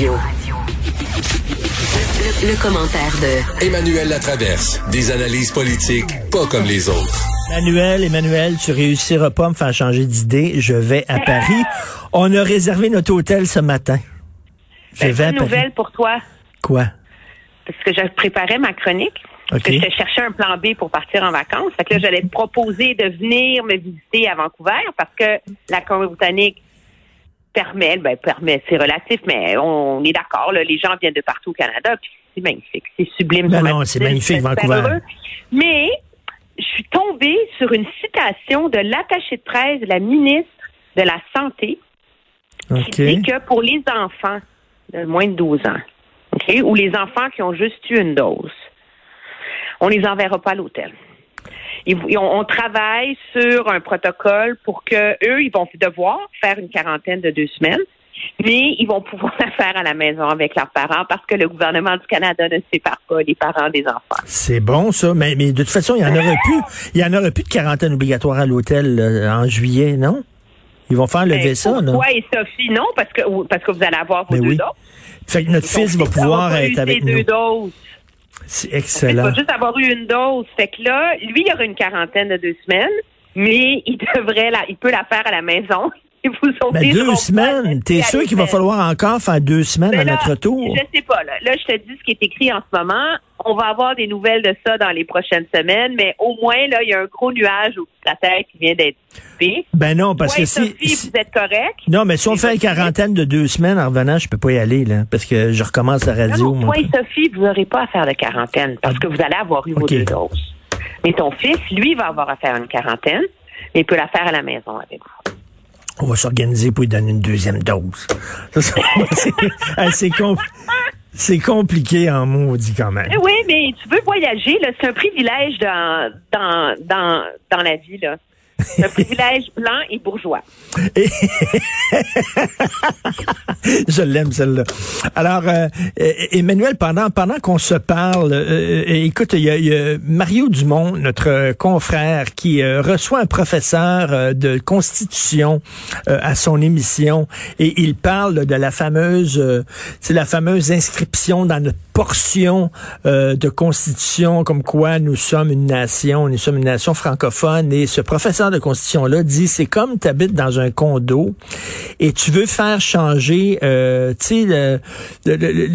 Radio. Le, le commentaire de Emmanuel Latraverse. Des analyses politiques pas comme les autres. Emmanuel, Emmanuel, tu réussiras pas à me faire changer d'idée. Je vais à Paris. On a réservé notre hôtel ce matin. Je Ben, vais à bonne Paris. nouvelle pour toi, Quoi? parce que je préparais ma chronique. OK. Que je cherchais un plan B pour partir en vacances. Fait que là, j'allais te proposer de venir me visiter à Vancouver parce que la Colombie-Britannique permet, ben permet, c'est relatif, mais on est d'accord, là, les gens viennent de partout au Canada, puis c'est magnifique, c'est sublime. Non, non, c'est magnifique, Vancouver. heureux. Mais je suis tombée sur une citation de l'attaché de presse de la ministre de la Santé qui dit que pour les enfants de moins de 12 ans, ou les enfants qui ont juste eu une dose, on les enverra pas à l'hôtel. Ils- on, on travaille sur un protocole pour que eux, ils vont devoir faire une quarantaine de deux semaines, mais ils vont pouvoir la faire à la maison avec leurs parents parce que le gouvernement du Canada ne sépare pas les parents des enfants. C'est bon, ça. Mais, mais de toute façon, il y en aurait plus. Il y en aurait plus de quarantaine obligatoire à l'hôtel là, en juillet, non? Ils vont faire lever Ben, ça, non? Toi et Sophie, non, parce que parce que vous allez avoir vos Ben deux oui. doses. Fait que notre fils va pouvoir être avec nous. deux doses. C'est Il excellent. va juste avoir eu une dose. Fait que là, lui, il aura une quarantaine de deux semaines, mais il devrait la, il peut la faire à la maison. Vous Ben, deux semaines. T'es sûr qu'il va falloir encore faire deux semaines Mais à notre tour? Je sais pas, là. Là, je te dis ce qui est écrit en ce moment. On va avoir des nouvelles de ça dans les prochaines semaines, mais au moins, là, il y a un gros nuage au-dessus de la tête qui vient d'être coupé. Ben non, parce Toi que si, Sophie, si- vous êtes correct? Non, mais si on fait une quarantaine de deux semaines en revenant, je peux pas y aller, là, parce que je recommence la radio. non, moi. et Sophie, vous n'aurez pas à faire de quarantaine parce que vous allez avoir eu vos deux doses. Mais ton fils, lui, va avoir à faire une quarantaine, mais il peut la faire à la maison avec vous. On va s'organiser pour lui donner une deuxième dose. C'est compliqué en maudit quand même. Oui, mais tu veux voyager, c'est un privilège dans, dans, dans, dans la vie, là. Un privilège blanc et bourgeois. Je l'aime celle-là. Alors, euh, Emmanuel, pendant pendant qu'on se parle, euh, euh, écoute, il y, a, Mario Dumont, notre confrère, qui reçoit un professeur de constitution à son émission et il parle de la fameuse, c'est la fameuse inscription dans notre portion euh, de constitution, comme quoi nous sommes une nation, nous sommes une nation francophone. Et ce professeur de constitution-là dit, c'est comme tu habites dans un condo et tu veux faire changer, euh, tu sais, le- le- le-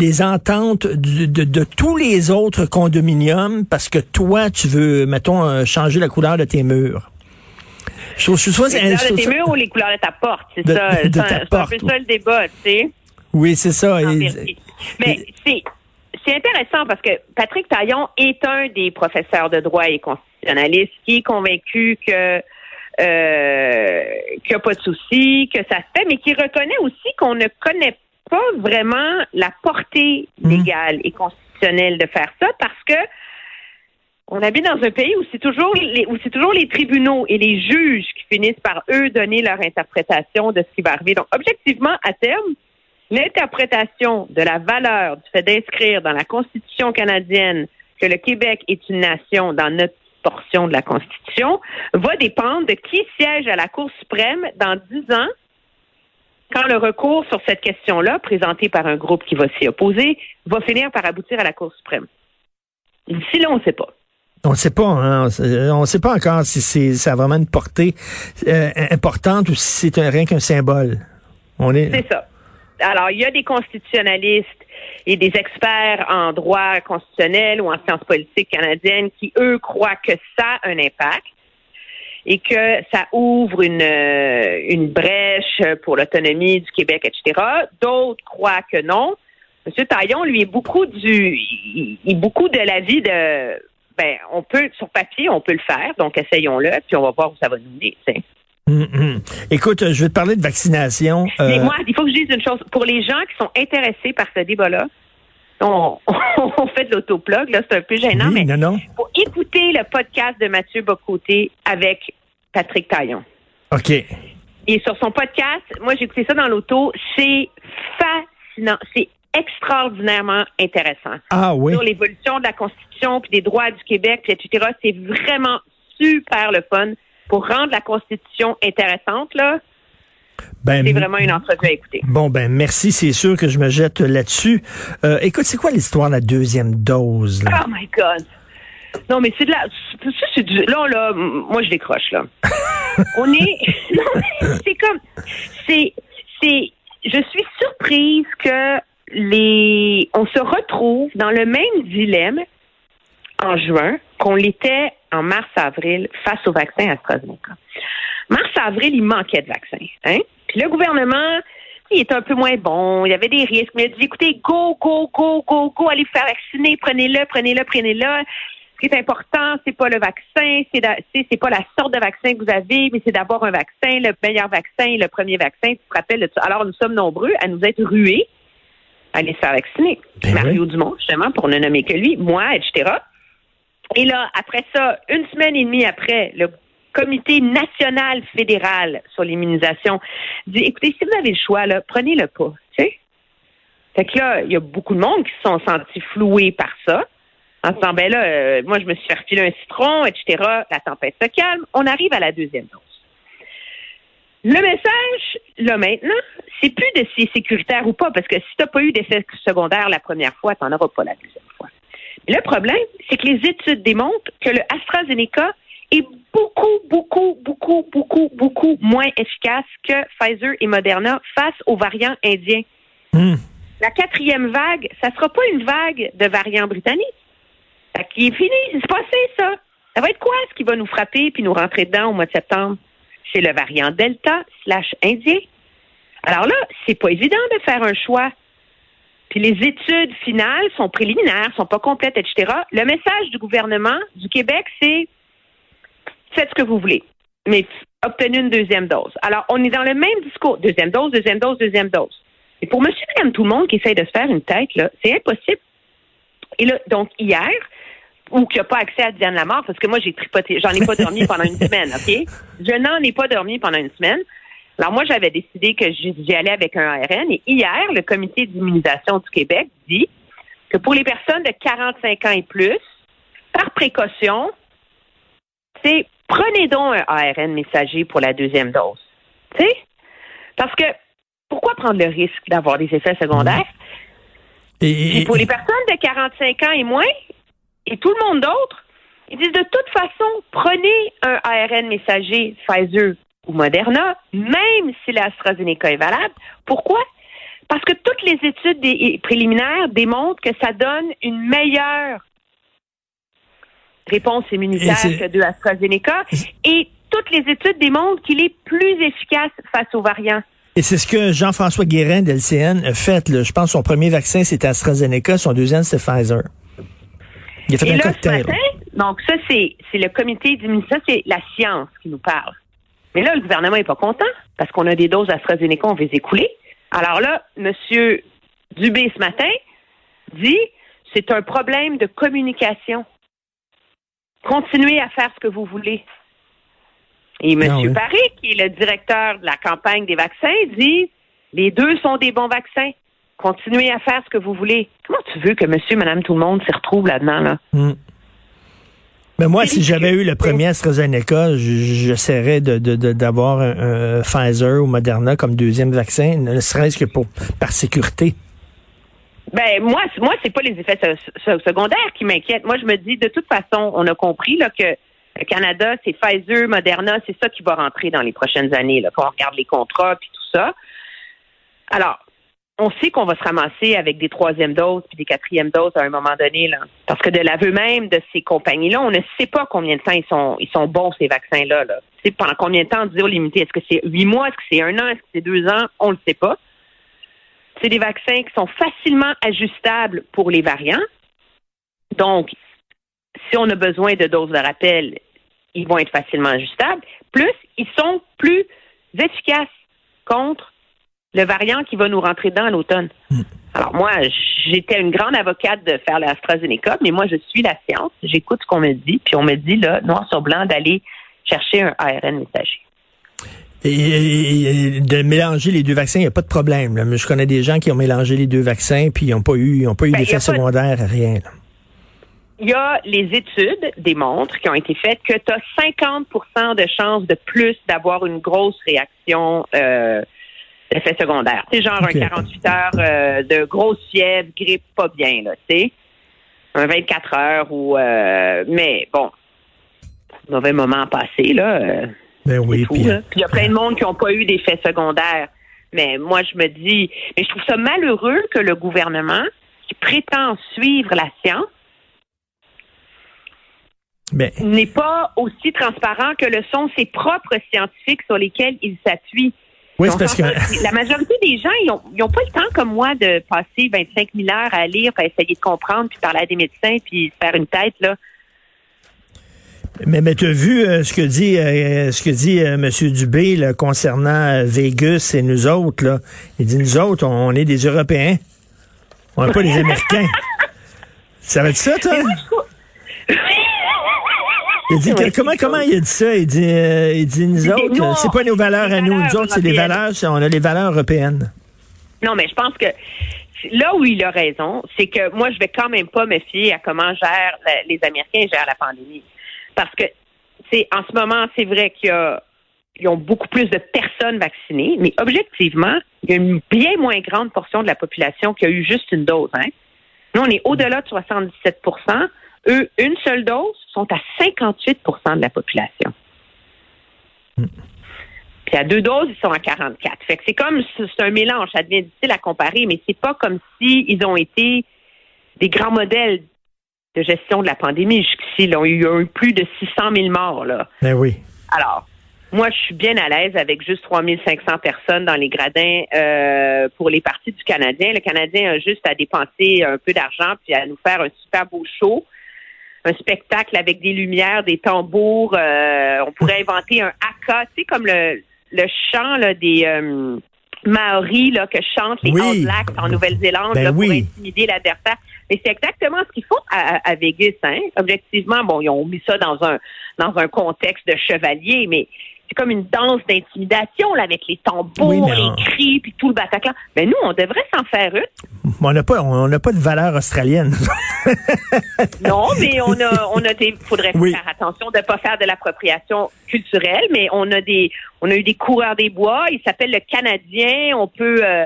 les ententes de, de tous les autres condominiums parce que toi, tu veux, mettons, euh, changer la couleur de tes murs. Je trouve, je trouve ça- Les couleurs je de tes murs ou les couleurs de ta porte, c'est ça. C'est un, peu ça le débat, tu sais. Oui, c'est ça. Et-. Mais c'est c'est intéressant parce que Patrick Taillon est un des professeurs de droit et constitutionnaliste qui est convaincu que euh, qu'il n'y a pas de souci, que ça se fait, mais qui reconnaît aussi qu'on ne connaît pas vraiment la portée Mhm. légale et constitutionnelle de faire ça parce que on habite dans un pays où c'est toujours les, où c'est toujours les tribunaux et les juges qui finissent par eux donner leur interprétation de ce qui va arriver. Donc, objectivement, à terme, l'interprétation de la valeur du fait d'inscrire dans la Constitution canadienne que le Québec est une nation dans notre portion de la Constitution va dépendre de qui siège à la Cour suprême dans dix ans quand le recours sur cette question-là, présenté par un groupe qui va s'y opposer, va finir par aboutir à la Cour suprême. D'ici là, on ne sait pas. On ne sait pas, hein, on ne sait pas encore si c'est ça a vraiment une portée euh, importante ou si c'est un- rien qu'un symbole. On est. C'est ça. Alors, il y a des constitutionnalistes et des experts en droit constitutionnel ou en sciences politiques canadiennes qui, eux, croient que ça a un impact et que ça ouvre une, euh, une brèche pour l'autonomie du Québec, etc. D'autres croient que non. M. Taillon, lui, est beaucoup du, il, il beaucoup de l'avis de, ben, on peut, sur papier, on peut le faire, donc essayons-le, puis on va voir où ça va nous mener. Hum. Écoute, euh, je vais te parler de vaccination. Mais euh, moi, il faut que je dise une chose. Pour les gens qui sont intéressés par ce débat-là, on, on fait de l'autoplogue, là, c'est un peu gênant, oui, mais non, non. faut écouter le podcast de Mathieu Bocoté avec Patrick Taillon. OK. Et sur son podcast, moi, j'ai écouté ça dans l'auto, c'est fascinant. C'est extraordinairement intéressant. Ah oui. Sur l'évolution de la Constitution puis des droits du Québec, puis etc. C'est vraiment super le fun pour rendre la Constitution intéressante, là. Ben, c'est vraiment une entrevue à écouter. Bon, ben merci, c'est sûr que je me jette là-dessus. Euh, écoute, c'est quoi l'histoire de la deuxième dose? Là? Oh my God! Non, mais c'est de la. C'est du. Là, là, moi, je décroche, là. On est. Non, mais c'est comme. C'est. C'est. Je suis surprise que les. On se retrouve dans le même dilemme en juin qu'on l'était en mars-avril face au vaccin AstraZeneca. Mars-avril, il manquait de vaccins. Hein? Puis le gouvernement, il était un peu moins bon, il y avait des risques, mais il a dit, écoutez, go, go, go, go, go, allez vous faire vacciner, prenez-le, prenez-le, prenez-le. Ce qui est important, c'est pas le vaccin, c'est c'est pas la sorte de vaccin que vous avez, mais c'est d'avoir un vaccin, le meilleur vaccin, le premier vaccin. Tu te rappelles de ça? Alors, nous sommes nombreux à nous être rués à aller se faire vacciner. Ben Mario oui. Dumont, justement, pour ne nommer que lui, moi, etc. Et là, après ça, une semaine et demie après, le comité national fédéral sur l'immunisation dit écoutez, si vous avez le choix, là, prenez-le pas. Tu sais? Fait que là, il y a beaucoup de monde qui se sont sentis floués par ça. En se disant, ben là, euh, moi, je me suis fait refiler un citron, etc. La tempête se calme. On arrive à la deuxième dose. Le message, là, maintenant, c'est plus de si sécuritaire ou pas, parce que si tu n'as pas eu d'effet secondaire la première fois, tu n'en auras pas la deuxième fois. Le problème, c'est que les études démontrent que le AstraZeneca est beaucoup, beaucoup, beaucoup, beaucoup, beaucoup moins efficace que Pfizer et Moderna face aux variants indiens. Hum. La quatrième vague, ça sera pas une vague de variants britanniques. Fait qu'il est fini, c'est passé ça. Ça va être quoi ce qui va nous frapper puis nous rentrer dedans au mois de septembre? C'est le variant Delta slash indien. Alors là, c'est pas évident de faire un choix. Puis les études finales sont préliminaires, sont pas complètes, etc. Le message du gouvernement du Québec, c'est faites ce que vous voulez, mais obtenez une deuxième dose. Alors, on est dans le même discours. Deuxième dose, deuxième dose, deuxième dose. Et pour monsieur, madame, tout le monde qui essaye de se faire une tête, là, c'est impossible. Et là, donc, hier, ou qui n'a pas accès à Diane Lamar, parce que moi, j'ai tripoté, j'en ai pas dormi pendant une semaine, OK? Je n'en ai pas dormi pendant une semaine. Alors, moi, j'avais décidé que j'y allais avec un ARN. Et hier, le comité d'immunisation du Québec dit que pour les personnes de 45 ans et plus, par précaution, c'est prenez donc un ARN messager pour la deuxième dose. Tu sais? Parce que pourquoi prendre le risque d'avoir des effets secondaires? Et, Et pour les personnes de 45 ans et moins, et tout le monde d'autre, ils disent de toute façon, prenez un ARN messager Pfizer ou Moderna, même si l'AstraZeneca est valable. Pourquoi? Parce que toutes les études des- préliminaires démontrent que ça donne une meilleure réponse immunitaire que de AstraZeneca. Et toutes les études démontrent qu'il est plus efficace face aux variants. et c'est ce que Jean-François Guérin de LCN a fait. là. Je pense que son premier vaccin, c'était AstraZeneca, son deuxième, c'était Pfizer. Il a fait Et un là, ce cocktail. matin, donc ça, c'est, le comité d'immunité, ça, c'est la science qui nous parle. Mais là, le gouvernement est pas content parce qu'on a des doses AstraZeneca, on veut les écouler. Alors là, M. Dubé, ce matin, dit c'est un problème de communication. Continuez à faire ce que vous voulez. Et M. Ah oui. Paré, qui est le directeur de la campagne des vaccins, dit les deux sont des bons vaccins. Continuez à faire ce que vous voulez. Comment tu veux que monsieur, madame, tout le monde s'y retrouve là-dedans, là? Hum. Mais moi, C'est si j'avais eu le premier AstraZeneca, j'essaierais de, de, de- d'avoir un, un Pfizer ou Moderna comme deuxième vaccin, ne serait-ce que pour par sécurité. Ben moi, moi, c'est pas les effets se- se- secondaires qui m'inquiètent. Moi, je me dis, de toute façon, on a compris là que le Canada, c'est Pfizer, Moderna, c'est ça qui va rentrer dans les prochaines années. Là, quand on regarde les contrats puis tout ça. Alors, on sait qu'on va se ramasser avec des troisièmes doses puis des quatrièmes doses à un moment donné là, parce que de l'aveu même de ces compagnies-là, on ne sait pas combien de temps ils sont ils sont bons ces vaccins-là. Là. Pendant combien de temps dire limité Est-ce que c'est huit mois? Est-ce que c'est un an? Est-ce que c'est deux ans? On le sait pas. C'est des vaccins qui sont facilement ajustables pour les variants. Donc, si on a besoin de doses de rappel, ils vont être facilement ajustables. Plus, ils sont plus efficaces contre le variant qui va nous rentrer dedans à l'automne. Alors moi, j'étais une grande avocate de faire l'AstraZeneca, mais moi, je suis la science. J'écoute ce qu'on me dit, puis on me dit, là, noir sur blanc, d'aller chercher un ARN messager. Et, de mélanger les deux vaccins, il n'y a pas de problème. là. Mais je connais des gens qui ont mélangé les deux vaccins puis ils n'ont pas eu, ils ont pas eu Ben, y a d'effet pas de- secondaire, rien. là. Il y a les études démontrent qui ont été faites que tu as 50% de chances de plus d'avoir une grosse réaction euh, d'effets secondaires. C'est genre Ok. un 48 heures euh, de grosse fièvre, grippe pas bien, là, tu sais. Un 24 heures ou... euh, mais bon, mauvais moment passé, là. euh, Ben oui, là. Puis il y a plein de monde qui n'ont pas eu d'effets secondaires. Mais moi, je me dis... Mais je trouve ça malheureux que le gouvernement, qui prétend suivre la science, ben, n'est pas aussi transparent que le sont ses propres scientifiques sur lesquels il s'appuie. Oui, On c'est parce que La majorité des gens, ils n'ont pas le temps comme moi de passer 25 000 heures à lire, à essayer de comprendre, puis parler à des médecins, puis se faire une tête. là. Mais, mais tu as vu euh, ce que dit euh, ce que dit euh, M. Dubé là, concernant Vegas et nous autres. Là. Il dit nous autres, on, est des Européens. On n'est pas des Américains. Ça va être ça, toi? Il dit que- comment comment il a dit ça? Il dit, euh, il dit nous autres, c'est pas nos valeurs les à nous. Nous autres, c'est des européennes. valeurs, on a les valeurs européennes. Non, mais je pense que là où il a raison, c'est que moi, je vais quand même pas me fier à comment gèrent la- les Américains gèrent la pandémie. Parce que c'est en ce moment, c'est vrai qu'il y a ils ont beaucoup plus de personnes vaccinées, mais objectivement, il y a une bien moins grande portion de la population qui a eu juste une dose. Hein? Nous, on est au-delà de 77 Eux, une seule dose, sont à 58% de la population. Puis à deux doses, ils sont à 44. Fait que c'est comme c'est un mélange, ça devient difficile à comparer, mais c'est pas comme si ils ont été des grands modèles de gestion de la pandémie jusqu'ici. là. Il y a eu plus de 600 000 morts là. Ben oui. Alors, moi, je suis bien à l'aise avec juste 3500 personnes dans les gradins euh, pour les parties du Canadien. Le Canadien a juste à dépenser un peu d'argent puis à nous faire un super beau show, un spectacle avec des lumières, des tambours. euh, on pourrait inventer un haka, tu sais, comme le, le chant là, des euh, Maoris là, que chantent les Oui. En Nouvelle-Zélande Ben pour intimider l'adversaire. Mais c'est exactement ce qu'ils font à, à- à Vegas. Hein? Objectivement, bon, ils ont mis ça dans un dans un contexte de chevalier, mais c'est comme une danse d'intimidation là, avec les tambours, Oui, mais on- les cris, puis tout le Bataclan. Mais nous, on devrait s'en faire une. On n'a pas, on n'a pas de valeur australienne. Non, mais on a, on a des, faudrait Oui. faire attention de ne pas faire de l'appropriation culturelle, mais on a des, on a eu des coureurs des bois. Il s'appelle le Canadien. On peut, euh,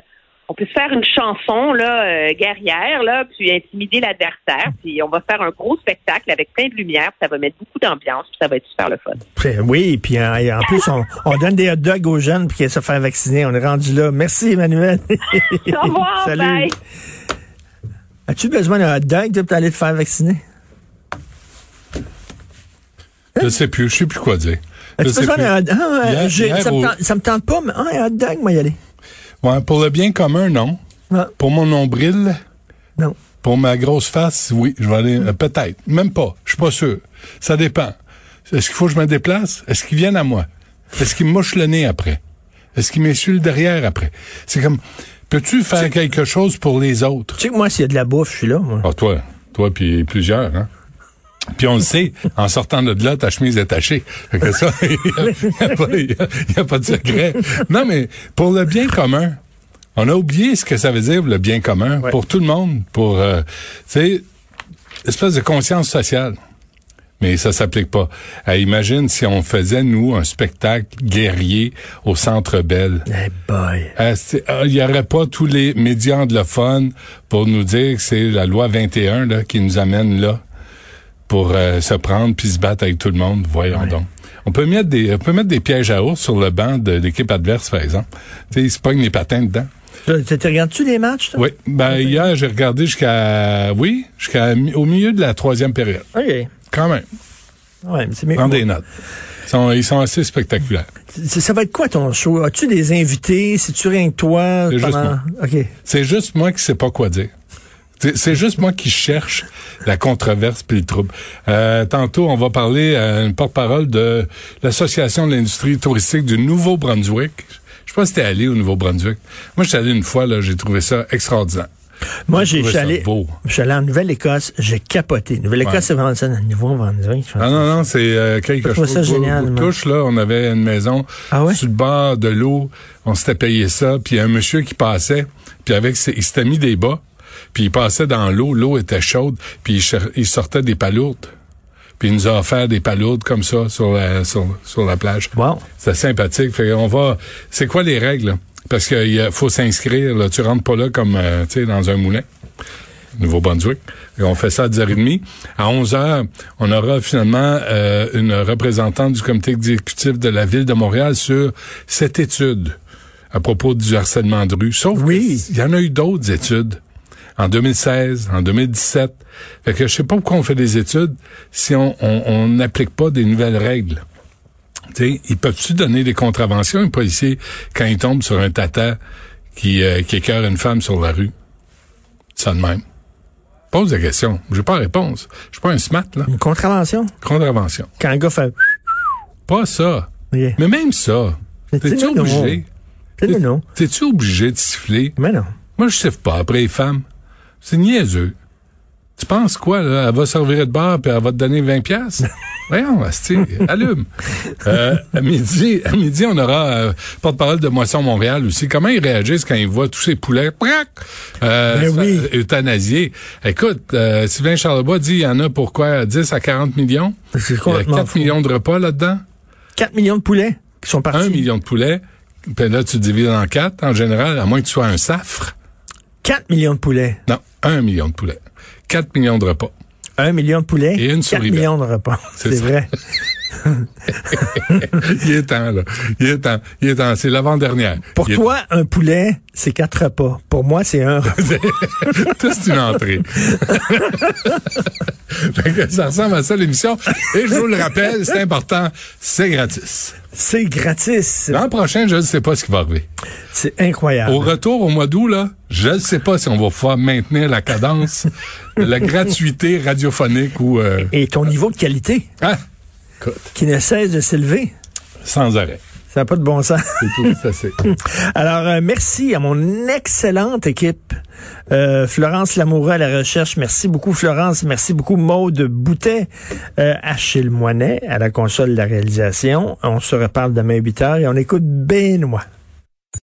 on peut se faire une chanson là euh, guerrière là, puis intimider l'adversaire. Puis on va faire un gros spectacle avec plein de lumière. Puis ça va mettre beaucoup d'ambiance. Puis ça va être super le fun. Puis, Oui, puis en, et en plus, on, on donne des hot dogs aux jeunes pour qu'ils se fassent vacciner. On est rendu là. Merci, Emmanuel. Au revoir, Salut. bye. As-tu besoin d'un hot dog pour aller te faire vacciner? Je sais plus, je sais plus quoi dire. As-tu besoin d'un hot dog? Ah, me tente, ça me tente pas, mais ah, un hot dog, moi y aller. Ouais, pour le bien commun, non. Pour mon nombril, non. pour ma grosse face, oui, je vais aller, euh, peut-être. Même pas. Je suis pas sûr. Ça dépend. Est-ce qu'il faut que je me déplace? Est-ce qu'ils viennent à moi? Est-ce qu'ils me mouchent le nez après? Est-ce qu'ils le derrière après? C'est comme, peux-tu faire quelque chose pour les autres? Tu sais que moi, s'il y a de la bouffe, je suis là. Moi. Ah, toi, toi puis plusieurs, hein? Puis on le sait, en sortant de là, ta chemise est tachée. Fait que ça, il n'y a, a- pas de secret. Non, mais pour le bien commun, on a oublié ce que ça veut dire, le bien commun, Ouais. pour tout le monde, pour, euh, tu espèce de conscience sociale. Mais ça s'applique pas. Euh, imagine si on faisait, nous, un spectacle guerrier au Centre Bell. Hey boy. C'est- euh, Il n'y aurait pas tous les médias anglophones pour nous dire que c'est la loi 21 là, qui nous amène là pour euh, se prendre puis se battre avec tout le monde. Voyons donc. On peut mettre des on peut mettre des pièges à ours sur le banc de l'équipe adverse, par exemple. Tu sais, ils se pognent les patins dedans. Tu tu- tu regardes-tu les matchs, toi? Oui. Ben hier, j'ai regardé jusqu'à oui, jusqu'à au milieu de la troisième période. OK. Quand même. Ouais, mais c'est mieux. Prends des notes. Ils sont, ils sont assez spectaculaires. Ça ça va être quoi ton show? As-tu des invités? C'est-tu rien que toi? C'est juste moi. OK. C'est juste moi qui sais pas quoi dire. C'est- juste moi qui cherche la controverse puis le trouble. Euh, tantôt, on va parler à une porte-parole de l'Association de l'industrie touristique du Nouveau-Brunswick. Je sais pas si t'es allé au Nouveau-Brunswick. Moi, je suis allé une fois, là, j'ai trouvé ça extraordinaire. Moi, J'ai allé, allé en Nouvelle-Écosse, j'ai capoté. Nouvelle-Écosse, Ouais. c'est vraiment ça, Nouveau-Brunswick. Ah non, non, c'est euh, quelque Je trouve chose. ça génial, touche, là, on avait une maison Ah ouais? sur le bord de l'eau. On s'était payé ça. Puis il y a un monsieur qui passait, puis avec ses- il s'était mis des bas, puis il passait dans l'eau. L'eau était chaude, puis il, il sortait des palourdes. Puis il nous a offert des palourdes comme ça sur la, sur, sur la plage. Wow. C'est sympathique. Fait on va. C'est quoi les règles? là? parce qu'il faut s'inscrire. Là, tu rentres pas là comme euh, tu sais dans un moulin. Nouveau-Brunswick. Et on fait ça à 10h30. À 11h, on aura finalement euh, une représentante du comité exécutif de la ville de Montréal sur cette étude à propos du harcèlement de rue. Sauf Oui. qu'il y en a eu d'autres études en 2016, en 2017. Fait que je sais pas pourquoi on fait des études si on on- on n'applique pas des nouvelles règles. Tu sais, ils peuvent-tu donner des contraventions, un policier, quand il tombe sur un tata qui, euh, qui écœure une femme sur la rue? Ça de même. Pose la question. J'ai pas la réponse. Je suis pas un smart, là. Une contravention? Contravention. Quand un gars fait... Pas ça. Yeah. Mais même ça. T'es-tu obligé? Non. T'es-tu obligé de siffler? Mais non. Moi, je siffle pas après les femmes. C'est niaiseux. Tu penses quoi, là? Elle va servir de bar puis elle va te donner 20 pièces Voyons, asti, allume. Euh, à midi, à midi, on aura euh, porte-parole de Moisson Montréal aussi. Comment ils réagissent quand ils voient tous ces poulets? Prac, euh, Ben oui. faire euthanasier? Écoute, euh, Sylvain Charlebois dit il y en a pourquoi 10 à 40 millions? Il y a complètement 4 fou. millions de repas là-dedans? 4 millions de poulets qui sont partis. 1 million de poulets. Puis là, tu divises en 4 en général, à moins que tu sois un safre. 4 millions de poulets. Non, 1 million de poulets. 4 millions de repas. 1 million de poulets. Et une 4 souris millions de repas. C'est vrai. Il est temps, là. Il est temps. Il est temps. C'est l'avant-dernière. Pour Il est toi, un poulet, c'est quatre repas. Pour moi, c'est un repas. Tout, c'est une entrée. Ça ressemble à ça, l'émission. Et je vous le rappelle, c'est important, c'est gratis. C'est gratis. L'an prochain, je ne sais pas ce qui va arriver. C'est incroyable. Au retour au mois d'août, là, je ne sais pas si on va pouvoir maintenir la cadence, la gratuité radiophonique ou... euh, Et ton niveau de qualité, ah, écoute, qui ne cesse de s'élever, sans arrêt. ça n'a pas de bon sens. C'est tout, ça c'est. Alors, euh, merci à mon excellente équipe. Euh, Florence Lamoureux à la recherche. Merci beaucoup, Florence. Merci beaucoup, Maude Boutet. Euh, Achille Moinet à la console de la réalisation. On se reparle demain 8 heures et on écoute Benoît.